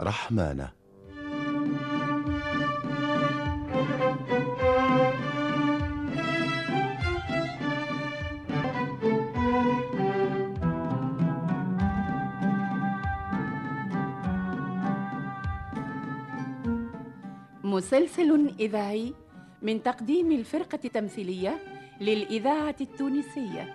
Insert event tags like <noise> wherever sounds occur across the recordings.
رحمانة. مسلسل إذاعي من تقديم الفرقة التمثيلية للإذاعة التونسية.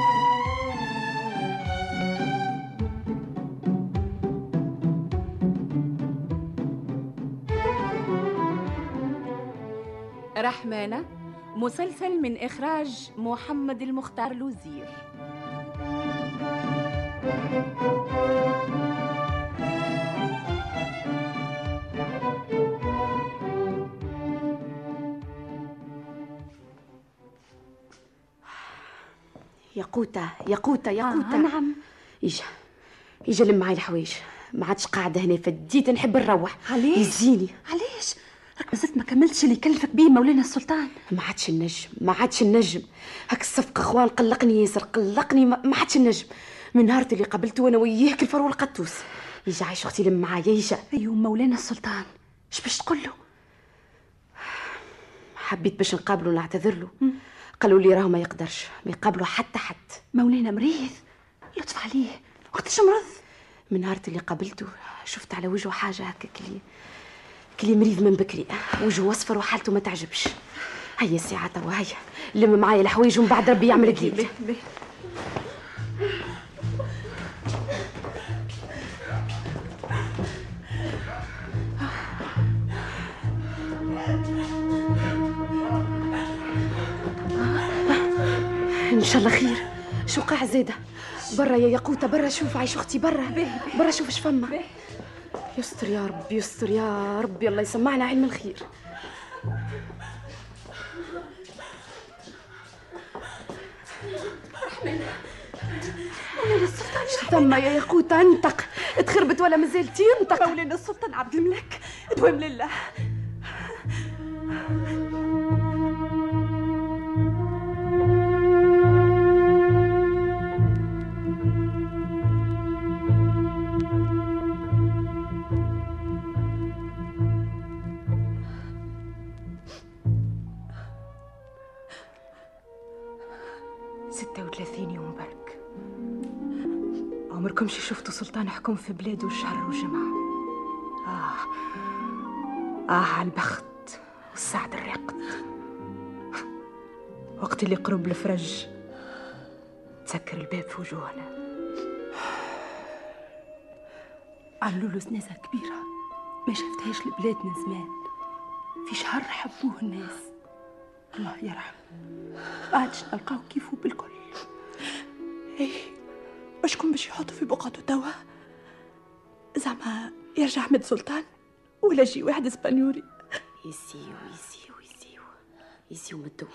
رحمانة مسلسل من إخراج محمد المختار لوزير ياقوتة ياقوتة ياقوتة آه نعم. إجا إجا لم معي الحوايج؟ ما عادش قاعدة هنا فديت نحب نروح. علاش؟ يزيني. علاش مازلت ما كملتش اللي كلفك بيه مولانا السلطان. ما عادش النجم ما عادش النجم. هاك الصفقة أخوان قلقني ياسر قلقني ما عادش النجم. من نهار اللي قابلته أنا وياه كالفرو القطوس يجا عايش أختي لم معايا يجا ايوا مولانا السلطان. اش باش تقول له؟ حبيت باش نقابله ونعتذر له. قالوا لي راهو ما يقدرش ما يقابله حتى حد. مولانا مريض. لطف عليه. وقتاش مرض؟ من نهار اللي قابلته شفت على وجهه حاجة هكا كلي كلي مريض من بكري. وجهه أصفر وحالته ما تعجبش. هيا الساعة توا هيا. لم معايا الحوايج ومن بعد ربي يعمل جديد. إن شاء الله خير. شو قاع زيدة؟ برا يا ياقوتة برا شوف عايش أختي برا. برا شوف اش فما. يستر يا رب يستر يا ربي الله يسمعنا علم الخير. مولانا السلطان يا ياقوتة انطق تخربت ولا مازال تنطق مولانا السلطان عبد الملك دوام لله. ستة وثلاثين يوم برك. عمركم شي شفتوا سلطان يحكم في بلاده شهر وجمعة؟ آه. آه على البخت والسعد الرقد. وقت اللي قرب الفرج تسكر الباب في وجوهنا عملوا له كبيرة ما شفتهاش البلاد من زمان. في شهر حبوه الناس. الله يرحمه. ما عادش نلقاو كيفه بالكل. إيه وشكون باش يحطوا في بقعته توا؟ زعما يرجع أحمد سلطان ولا جي واحد إسبانيولي. يسيو يسيو يسيو يسيو من الدوا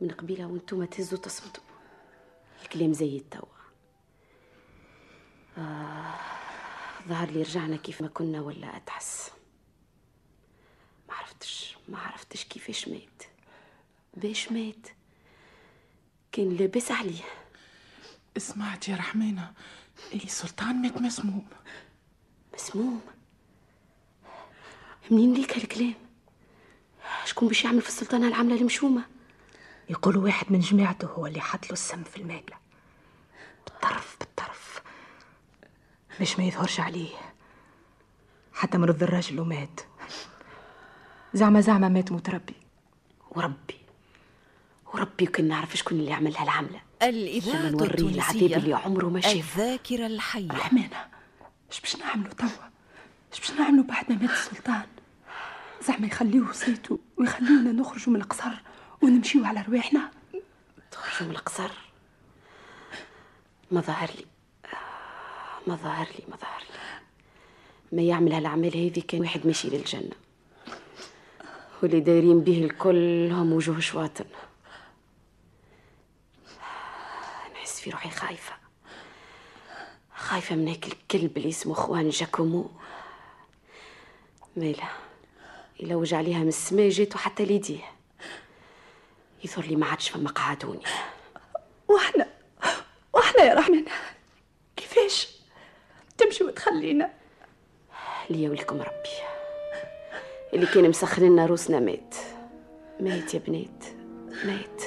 من قبيلة وأنتم تهزوا تصمتوا الكلام زي توا. آه ظهر لي رجعنا كيف ما كنا ولا أتحس. ما عرفتش ما عرفتش كيفاش مات. باش مات. كان لاباس عليه سمعت يا رحمانة اللي سلطان مات مسموم. مسموم؟ منين ليك هالكلام شكون باش يعمل في السلطانة العاملة المشومة؟ يقولوا واحد من جماعته هو اللي حط له السم في الماكلة. بالطرف بالطرف. باش ما يظهرش عليه. حتى مرض الراجل ومات زعما زعما مات متربي. وربي. وربي وكان نعرف شكون اللي عمل هالعملة الإذاعة نوريه العذاب التونسية اللي عمره ما شاف الذاكرة الحية. رحمانة اش باش نعملوا توا؟ اش باش نعملوا بعد ما مات السلطان؟ زعما يخليوه وصيته ويخليونا نخرجوا من القصر ونمشيو على رواحنا. تخرجوا من القصر؟ ما ظهر لي. ما ظهر لي ما ظهر لي. ما يعمل هالأعمال هذه كان واحد ماشي للجنة. واللي دايرين به الكل هم وجوه شواطن. في روحي خايفة. خايفة من هيك الكلب اللي اسمه خوان جاكومو. مالا إلا وجع عليها من السما جيت وحتى ليديه. يظهر لي ما عادش فما قعدوني. وإحنا وإحنا يا رحمن. كيفاش؟ تمشي وتخلينا. ليا ولكم ربي. اللي كان مسخر لنا روسنا مات. مات يا بنات. مات.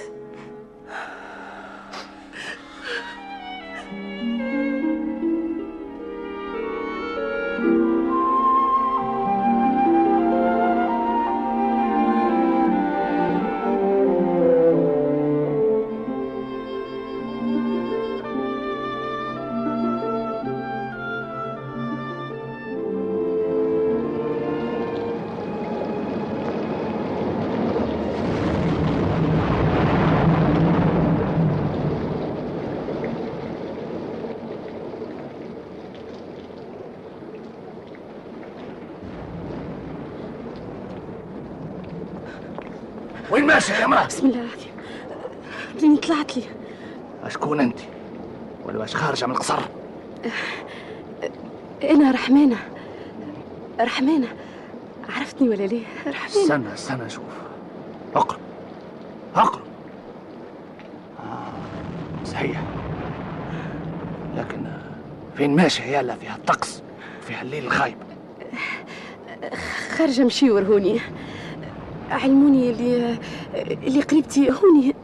ماشي يا مرأة؟ بسم الله العظيم لين طلعت لي شكون انت؟ ولا واش خارجة من القصر؟ أنا رحمانه رحمانه عرفتني ولا ليه رحمانه استنى استنى شوف اقرب اقرب آه صحيح لكن آه، فين ماشي يالا في هالطقس في هالليل الخايب خارجه مشي ورهوني علموني اللي اللي قريبتي هوني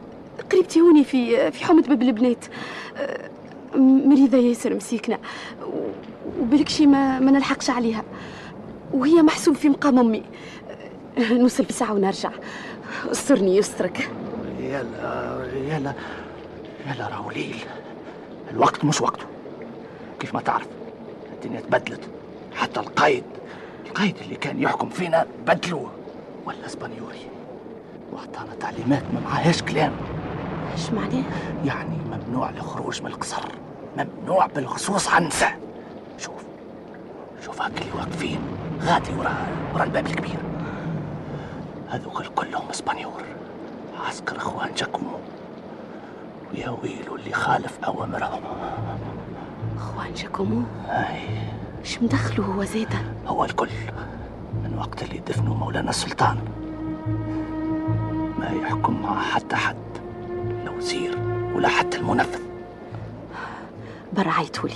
قريبتي هوني في في حومة باب البنات. مريضة ياسر مسيكنه و- وبالك شي ما ما نلحقش عليها. وهي محسوب في مقام أمي. نوصل بساعة ونرجع. استرني يسترك. يالا يالا يالا راهو ليل. الوقت مش وقته. كيف ما تعرف الدنيا تبدلت. حتى القايد القايد اللي كان يحكم فينا بدلوه. ولا اسبانيولي واعطانا تعليمات ما معهاش كلام. إيش معناه؟ يعني ممنوع الخروج من القصر. ممنوع بالخصوص عن النساء شوف. شوف هاك اللي واقفين. غادي ورا ورا الباب الكبير. هذوك كلهم اسبانيول عسكر إخوان جاكومو. ويا ويلو اللي خالف أوامرهم. إخوان جاكومو؟ اي إيش مدخله هو زيدا هو الكل. من وقت اللي دفنوا مولانا السلطان ما يحكم مع حتى حد لا وزير ولا حتى المنفذ. برا عيطولي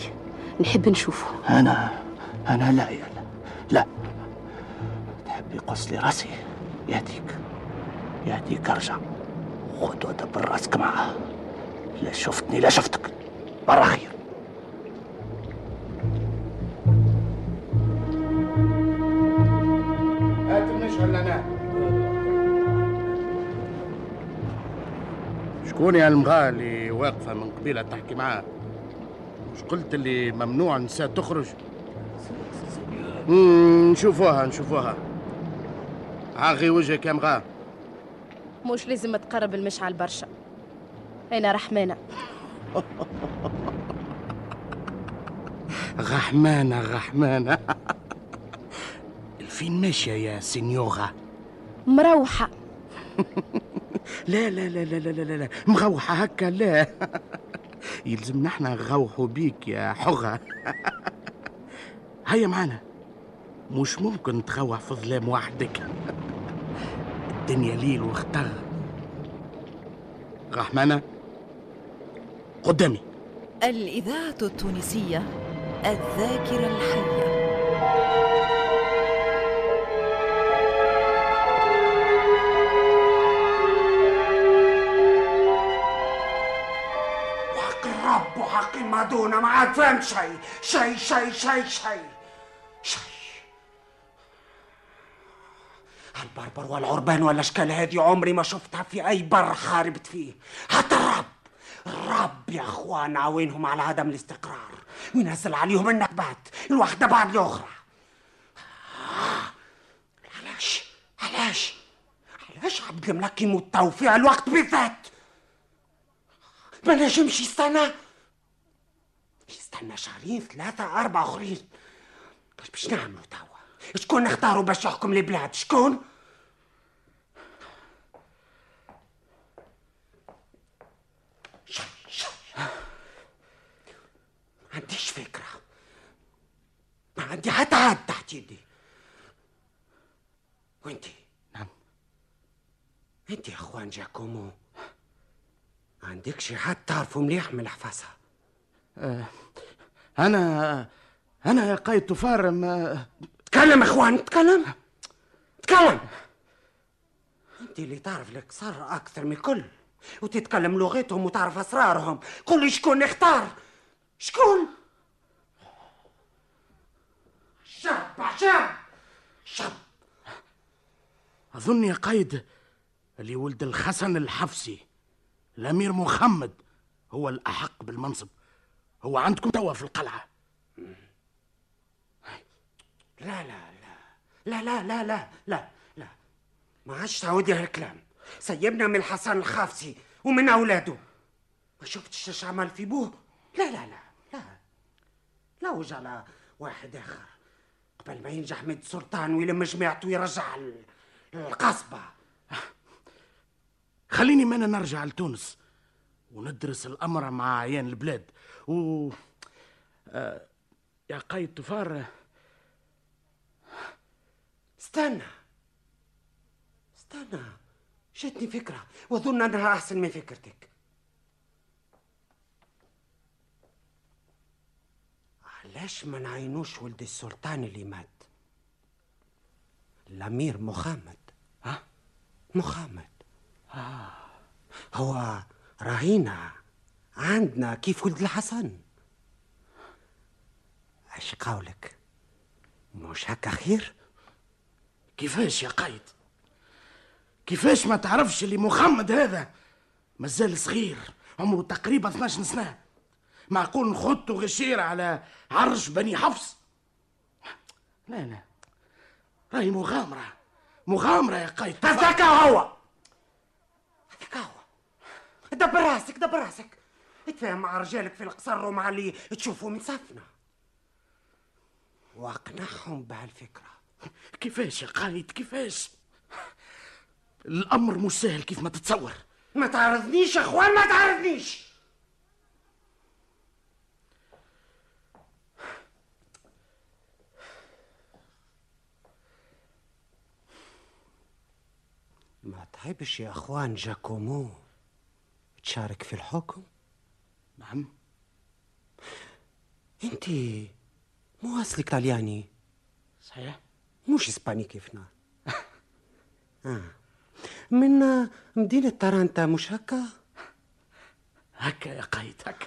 نحب نشوفه. أنا أنا لا يا لا. لا. تحب يقص لي راسي؟ يهديك. يهديك أرجع. خد ودبر راسك معاه لا شفتني لا شفتك. برا خير شكون يا المغاه اللي واقفة من قبيلة تحكي معاه؟ مش قلت اللي ممنوع النساء تخرج؟ نشوفوها نشوفوها. عاغي وجهك يا مغاه مش لازم تقرب المشعل برشا. أنا رحمانة. <laughs> رحمانة رحمانة. <laughs> الفين ماشية يا سينيورا مروحة. <laughs> لا لا لا لا لا لا لا. مغوحة هكا لا. <laughs> يلزمنا إحنا نغوحوا بيك يا حغة. <laughs> هيا معانا مش ممكن تغوح في ظلام وحدك. <laughs> الدنيا ليل واختر. رحمانة قدامي. الإذاعة التونسية الذاكرة الحية. ما عاد فهمت؟ شيء شيء شيء شيء شيء شيء البربر والعربان والاشكال هذه عمري ما شفتها في أي بر حاربت فيه. حتى الرب الرب يا اخوان عاونهم على عدم الاستقرار؟ وينزل عليهم النكبات الواحدة بعد الأخرى آه، علاش؟ علاش؟ علاش عبد الملك يموت؟ في الوقت بالذات ما نجمش يستنى يستنى شهرين ثلاثة أربعة آخرين إيش باش نعملوا توا؟ شكون نختاروا باش يحكم البلاد؟ شكون؟ عنديش فكرة. ما عندي حتى عاد تحت يدي. وانتي نعم. انت يا أخوان جاكومو. ما عندكش حد تعرفوا مليح من الحفاظة. آه. أنا أنا يا قايد تفار ما تكلم أخوان تكلم؟ تكلم! أنت اللي تعرف الكسار أكثر من الكل وتتكلم لغتهم وتعرف أسرارهم. قل لي شكون نختار شكون؟ شاب شاب شاب. أظن يا قايد اللي ولد الحسن الحفسي الأمير محمد هو الأحق بالمنصب. هو عندكم توا في القلعة. لا لا لا لا لا لا لا لا لا. ما عادش تعودي هالكلام. سيبنا من الحسن الخافسي ومن أولاده. ما شفتش إيش عمل في بوه؟ لا لا لا لا. لا وجع واحد آخر. قبل ما ينجح مد سلطان ويلم جماعته ويرجع ال- القصبه خليني من نرجع لتونس. وندرس الأمر مع عيان البلاد. و آه يا قايد تفار استنى. استنى جاتني فكرة. وأظن أنها أحسن من فكرتك. علاش ما نعينوش ولد السلطان اللي مات؟ الأمير محمد. ها؟ محمد. آه. هو رهينة عندنا كيف ولد الحسن؟ إيش قولك مش هكا خير؟ كيفاش يا قايد؟ كيفاش ما تعرفش اللي محمد هذا؟ مازال صغير عمره تقريبا 12 سنة. معقول نخطو غشير على عرش بني حفص؟ لا لا. راهي مغامرة. مغامرة يا قايد. هذاك هو. دبر راسك دبر راسك. اتفاهم مع رجالك في القصر ومع اللي تشوفوا من صفنا. واقنعهم بهالفكرة. كيفاش يا قايد كيفاش؟ الأمر مش سهل كيف ما تتصور. ما تعرضنيش يا أخوان ما تعرضنيش! ما تحبش يا أخوان جاكومو. تشارك في الحكم؟ نعم. انت مو اصلك طلياني صحيح. مش إسباني كيفنا <laughs> آه. من آه، مدينة تارانتا مش هكا؟ هكا يا قايد هكا.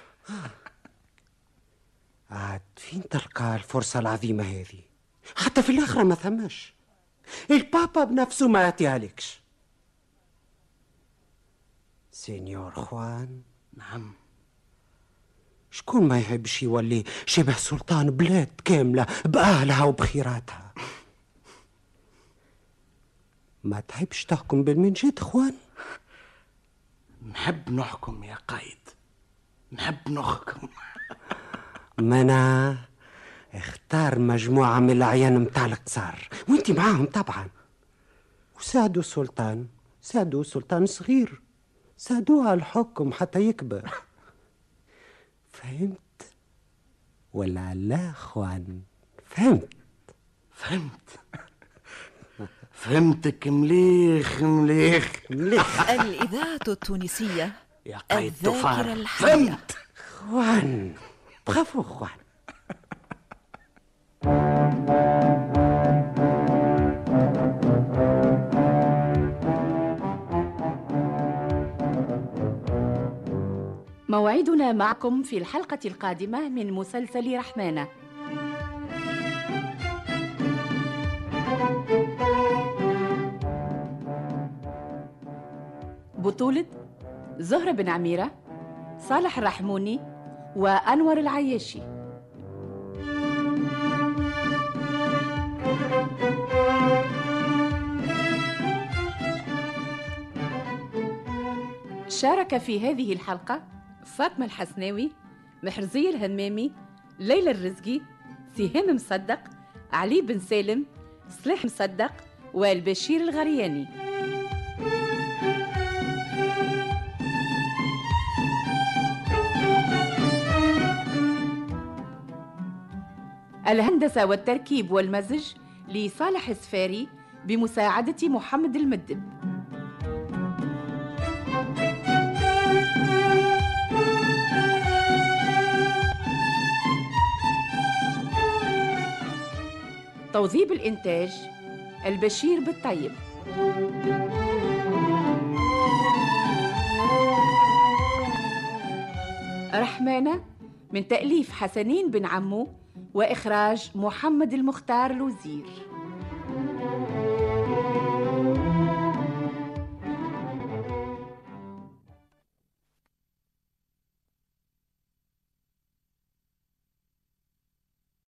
عاد فين تلقى الفرصة العظيمة هذه؟ حتى في الآخرة ما ثماش البابا بنفسه ما يعطيهالكش سينيور خوان؟ نعم. شكون ما يحبش يولي شبه سلطان بلاد كاملة بأهلها وبخيراتها؟ ما تحبش تحكم بالمنجد خوان؟ نحب نحكم يا قايد. نحب نحكم. منا اختار مجموعة من الأعيان متاع القصار وانت معاهم طبعا. وساعدوا السلطان ساعدوا السلطان صغير. ساعدوه على الحكم حتى يكبر. <laughs> فهمت؟ ولا لا خوان فهمت. فهمت. فهمتك مليخ مليخ. مليح <laughs> الإذاعة التونسية يا قايد الذاكرة الحية. فهمت. خوان تخافوا خوان موعدنا معكم في الحلقة القادمة من مسلسل رحمانة. بطولة زهرة بن عميرة صالح الرحموني وأنور العياشي. شارك في هذه الحلقة فاطمة الحسناوي محرزية الهمامي ليلى الرزقي سهام مصدق علي بن سالم صلاح مصدق والبشير الغرياني. الهندسة والتركيب والمزج لصالح السفاري بمساعدة محمد المدب. توظيب الإنتاج البشير بالطيب. رحمانة من تأليف حسنين بن عمو وإخراج محمد المختار لوزير